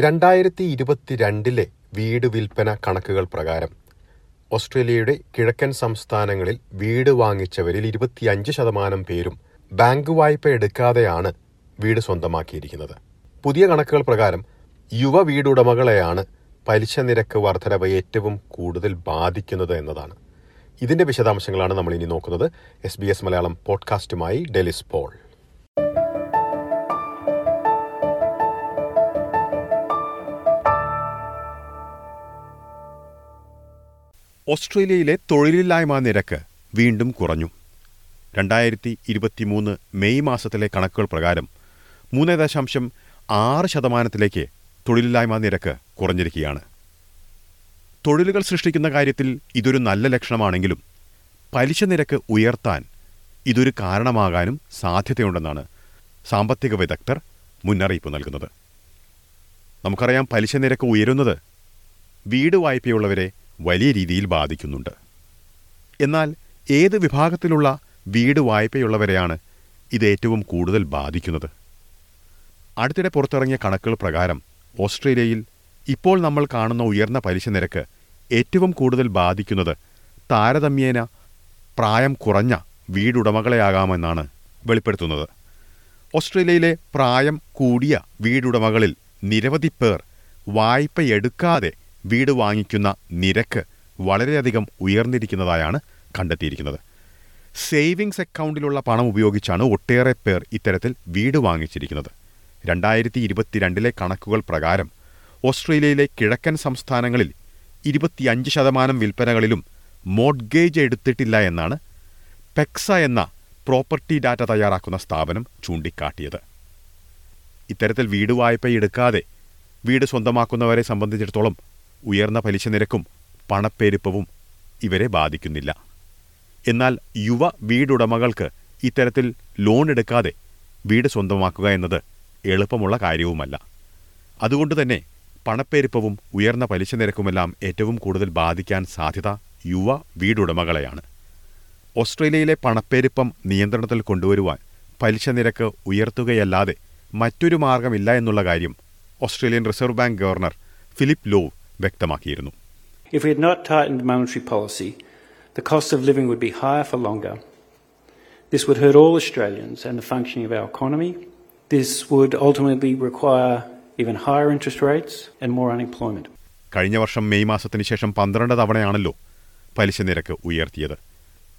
രണ്ടായിരത്തി ഇരുപത്തിരണ്ടിലെ വീട് വിൽപ്പന കണക്കുകൾ പ്രകാരം ഓസ്ട്രേലിയയുടെ കിഴക്കൻ സംസ്ഥാനങ്ങളിൽ വീട് വാങ്ങിച്ചവരിൽ ഇരുപത്തിയഞ്ച് ശതമാനം പേരും ബാങ്ക് വായ്പ എടുക്കാതെയാണ് വീട് സ്വന്തമാക്കിയിരിക്കുന്നത്. പുതിയ കണക്കുകൾ പ്രകാരം യുവ വീടുടമകളെയാണ് പലിശ നിരക്ക് വർധനവ് ഏറ്റവും കൂടുതൽ ബാധിക്കുന്നത് എന്നതാണ്. ഇതിന്റെ വിശദാംശങ്ങളാണ് നമ്മൾ ഇനി നോക്കുന്നത്. എസ് ബി എസ് മലയാളം പോഡ്കാസ്റ്റുമായി ഡെലിസ് പോൾ. ഓസ്ട്രേലിയയിലെ തൊഴിലില്ലായ്മ നിരക്ക് വീണ്ടും കുറഞ്ഞു. രണ്ടായിരത്തി ഇരുപത്തിമൂന്ന് മെയ് മാസത്തിലെ കണക്കുകൾ പ്രകാരം മൂന്ന് ദശാംശം ആറ് ശതമാനത്തിലേക്ക് തൊഴിലില്ലായ്മ നിരക്ക് കുറഞ്ഞിരിക്കുകയാണ്. തൊഴിലുകൾ സൃഷ്ടിക്കുന്ന കാര്യത്തിൽ ഇതൊരു നല്ല ലക്ഷണമാണെങ്കിലും പലിശ നിരക്ക് ഉയർത്താൻ ഇതൊരു കാരണമാകാനും സാധ്യതയുണ്ടെന്നാണ് സാമ്പത്തിക വിദഗ്ധർ മുന്നറിയിപ്പ് നൽകുന്നത്. നമുക്കറിയാം പലിശ നിരക്ക് ഉയരുന്നത് വീട് വായ്പയുള്ളവരെ വലിയ രീതിയിൽ ബാധിക്കുന്നുണ്ട്. എന്നാൽ ഏത് വിഭാഗത്തിലുള്ള വീട് വായ്പയുള്ളവരെയാണ് ഇത് ഏറ്റവും കൂടുതൽ ബാധിക്കുന്നത്? അടുത്തിടെ പുറത്തിറങ്ങിയ കണക്കുകൾ പ്രകാരം ഓസ്ട്രേലിയയിൽ ഇപ്പോൾ നമ്മൾ കാണുന്ന ഉയർന്ന പലിശ നിരക്ക് ഏറ്റവും കൂടുതൽ ബാധിക്കുന്നത് താരതമ്യേന പ്രായം കുറഞ്ഞ വീടുടമകളെയാകാമെന്നാണ് വെളിപ്പെടുത്തുന്നത്. ഓസ്ട്രേലിയയിലെ പ്രായം കൂടിയ വീടുടമകളിൽ നിരവധി പേർ വായ്പയെടുക്കാതെ വീട് വാങ്ങിക്കുന്ന നിരക്ക് വളരെയധികം ഉയർന്നിരിക്കുന്നതായാണ് കണ്ടെത്തിയിരിക്കുന്നത്. സേവിങ്സ് അക്കൗണ്ടിലുള്ള പണം ഉപയോഗിച്ചാണ് ഒട്ടേറെ പേർ ഇത്തരത്തിൽ വീട് വാങ്ങിച്ചിരിക്കുന്നത്. രണ്ടായിരത്തി ഇരുപത്തിരണ്ടിലെ കണക്കുകൾ പ്രകാരം ഓസ്ട്രേലിയയിലെ കിഴക്കൻ സംസ്ഥാനങ്ങളിൽ ഇരുപത്തിയഞ്ച് ശതമാനം വിൽപ്പനകളിലും മോഡ്ഗേജ് എടുത്തിട്ടില്ല എന്നാണ് പെക്സ എന്ന പ്രോപ്പർട്ടി ഡാറ്റ തയ്യാറാക്കുന്ന സ്ഥാപനം ചൂണ്ടിക്കാട്ടിയത്. ഇത്തരത്തിൽ വീട് വായ്പ എടുക്കാതെ വീട് സ്വന്തമാക്കുന്നവരെ സംബന്ധിച്ചിടത്തോളം ഉയർന്ന പലിശ നിരക്കും പണപ്പെരുപ്പവും ഇവരെ ബാധിക്കുന്നില്ല. എന്നാൽ യുവ വീടുടമകൾക്ക് ഇത്തരത്തിൽ ലോൺ എടുക്കാതെ വീട് സ്വന്തമാക്കുക എന്നത് എളുപ്പമുള്ള കാര്യവുമല്ല. അതുകൊണ്ട് തന്നെ പണപ്പെരുപ്പവും ഉയർന്ന പലിശ നിരക്കുമെല്ലാം ഏറ്റവും കൂടുതൽ ബാധിക്കാൻ സാധ്യത യുവ വീടുടമകളെയാണ്. ഓസ്ട്രേലിയയിലെ പണപ്പെരുപ്പം നിയന്ത്രണത്തിൽ കൊണ്ടുവരുവാൻ പലിശ നിരക്ക് ഉയർത്തുകയല്ലാതെ മറ്റൊരു മാർഗമില്ല എന്നുള്ള കാര്യം Australian Reserve Bank governor Philip Lowe വ്യക്തമാക്കിയിരുന്നു If we had not tightened monetary policy, the cost of living would be higher for longer. This would hurt all Australians and the functioning of our economy. This would ultimately require even higher interest rates and more unemployment. കഴിഞ്ഞ വർഷം May മാസത്തിന് ശേഷം പന്ത്രണ്ട് തവണയാണല്ലോ പലിശ നിരക്ക് ഉയർത്തിയത്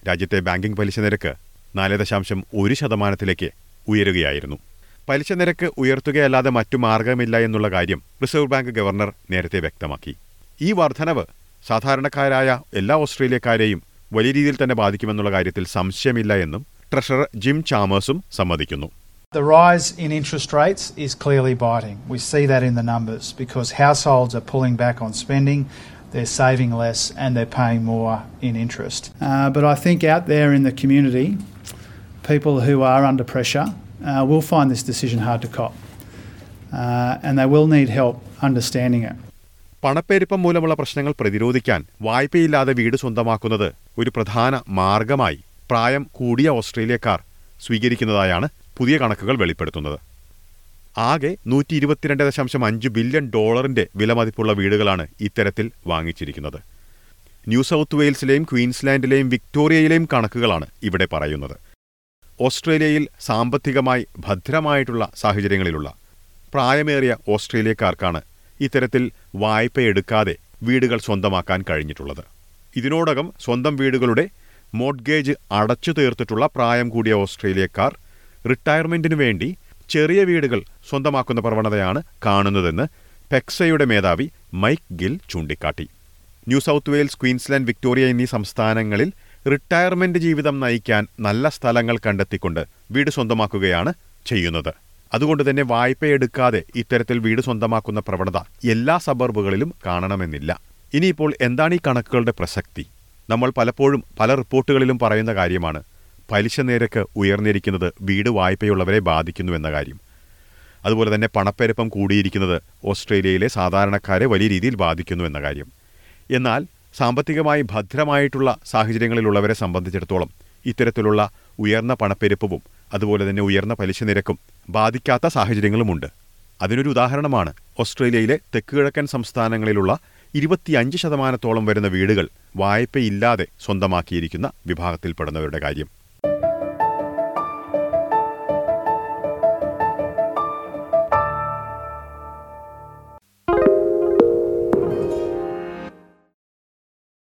രാജ്യത്തെ banking പലിശ നിരക്ക് നാല് ദശാംശം ഒരു ശതമാനത്തിലേക്ക് ഉയരുകയായിരുന്നു പലിശ നിരക്ക് ഉയർത്തുകയല്ലാതെ മറ്റു മാർഗമില്ല എന്നുള്ള കാര്യം റിസർവ് ബാങ്ക് ഗവർണർ നേരത്തെ വ്യക്തമാക്കി ഈ വർധനവ് സാധാരണക്കാരായ എല്ലാ ഓസ്ട്രേലിയക്കാരെയും വലിയ രീതിയിൽ തന്നെ ബാധിക്കുമെന്നുള്ള കാര്യത്തിൽ സംശയമില്ല എന്നും ട്രഷറർ ജിം ചാമേഴ്സും സമ്മതിക്കുന്നു The rise in interest rates is clearly biting. We see that in the numbers because households are pulling back on spending, they're saving less, and they're paying more in interest. Uh, but I think out there in the community, people who are under pressure uh, will find this decision hard to cop. Uh, and they will need help understanding it. പണപ്പെരുപ്പം മൂലമുള്ള പ്രശ്നങ്ങൾ പ്രതിരോധിക്കാൻ വായ്പയില്ലാതെ വീട് സ്വന്തമാക്കുന്നത് ഒരു പ്രധാന മാർഗമായി പ്രായം കൂടിയ ഓസ്ട്രേലിയക്കാർ സ്വീകരിക്കുന്നതായാണ് പുതിയ കണക്കുകൾ വെളിപ്പെടുത്തുന്നത് ആകെ നൂറ്റി ഇരുപത്തിരണ്ട് ദശാംശം അഞ്ച് ബില്യൺ ഡോളറിന്റെ വിലമതിപ്പുള്ള വീടുകളാണ് ഇത്തരത്തിൽ വാങ്ങിച്ചിരിക്കുന്നത് ന്യൂ സൗത്ത് വെയിൽസിലെയും ക്വീൻസ്ലാൻഡിലെയും വിക്ടോറിയയിലെയും കണക്കുകളാണ് ഇവിടെ പറയുന്നത് ഓസ്ട്രേലിയയിൽ സാമ്പത്തികമായി ഭദ്രമായിട്ടുള്ള സാഹചര്യങ്ങളിലുള്ള പ്രായമേറിയ ഓസ്ട്രേലിയക്കാർക്കാണ് ഇത്തരത്തിൽ വായ്പയെടുക്കാതെ വീടുകൾ സ്വന്തമാക്കാൻ കഴിഞ്ഞിട്ടുള്ളത്. ഇതിനോടകം സ്വന്തം വീടുകളുടെ മോഡ്ഗേജ് അടച്ചു തീർത്തിട്ടുള്ള പ്രായം കൂടിയ ഓസ്ട്രേലിയക്കാർ റിട്ടയർമെന്റിനു വേണ്ടി ചെറിയ വീടുകൾ സ്വന്തമാക്കുന്ന പ്രവണതയാണ് കാണുന്നതെന്ന് പെക്സയുടെ മേധാവി മൈക്ക് ഗിൽ ചൂണ്ടിക്കാട്ടി. New South Wales Queensland Victoria എന്നീ സംസ്ഥാനങ്ങളിൽ റിട്ടയർമെന്റ് ജീവിതം നയിക്കാൻ നല്ല സ്ഥലങ്ങൾ കണ്ടെത്തിക്കൊണ്ട് വീട് സ്വന്തമാക്കുകയാണ് ചെയ്യുന്നത്. അതുകൊണ്ട് തന്നെ വായ്പയെടുക്കാതെ ഇത്തരത്തിൽ വീട് സ്വന്തമാക്കുന്ന പ്രവണത എല്ലാ സബർബുകളിലും കാണണമെന്നില്ല. ഇനിയിപ്പോൾ എന്താണ് ഈ കണക്കുകളുടെ പ്രസക്തി? നമ്മൾ പലപ്പോഴും പല റിപ്പോർട്ടുകളിലും പറയുന്ന കാര്യമാണ് പലിശ നിരക്ക് ഉയർന്നിരിക്കുന്നത് വീട് വായ്പയുള്ളവരെ ബാധിക്കുന്നു എന്ന കാര്യം. അതുപോലെ തന്നെ പണപ്പെരുപ്പം കൂടിയിരിക്കുന്നത് ഓസ്ട്രേലിയയിലെ സാധാരണക്കാരെ വലിയ രീതിയിൽ ബാധിക്കുന്നു എന്ന കാര്യം. എന്നാൽ സാമ്പത്തികമായി ഭദ്രമായിട്ടുള്ള സാഹചര്യങ്ങളിലുള്ളവരെ സംബന്ധിച്ചിടത്തോളം ഇത്തരത്തിലുള്ള ഉയർന്ന പണപ്പെരുപ്പവും അതുപോലെ തന്നെ ഉയർന്ന പലിശ നിരക്കും ബാധിക്കാത്ത സാഹചര്യങ്ങളുമുണ്ട്. അതിനൊരു ഉദാഹരണമാണ് ഓസ്ട്രേലിയയിലെ തെക്കുകിഴക്കൻ സംസ്ഥാനങ്ങളിലുള്ള ഇരുപത്തിയഞ്ച് ശതമാനത്തോളം വരുന്ന വീടുകൾ വായ്പയില്ലാതെ സ്വന്തമാക്കിയിരിക്കുന്ന വിഭാഗത്തിൽപ്പെടുന്നവരുടെ കാര്യം.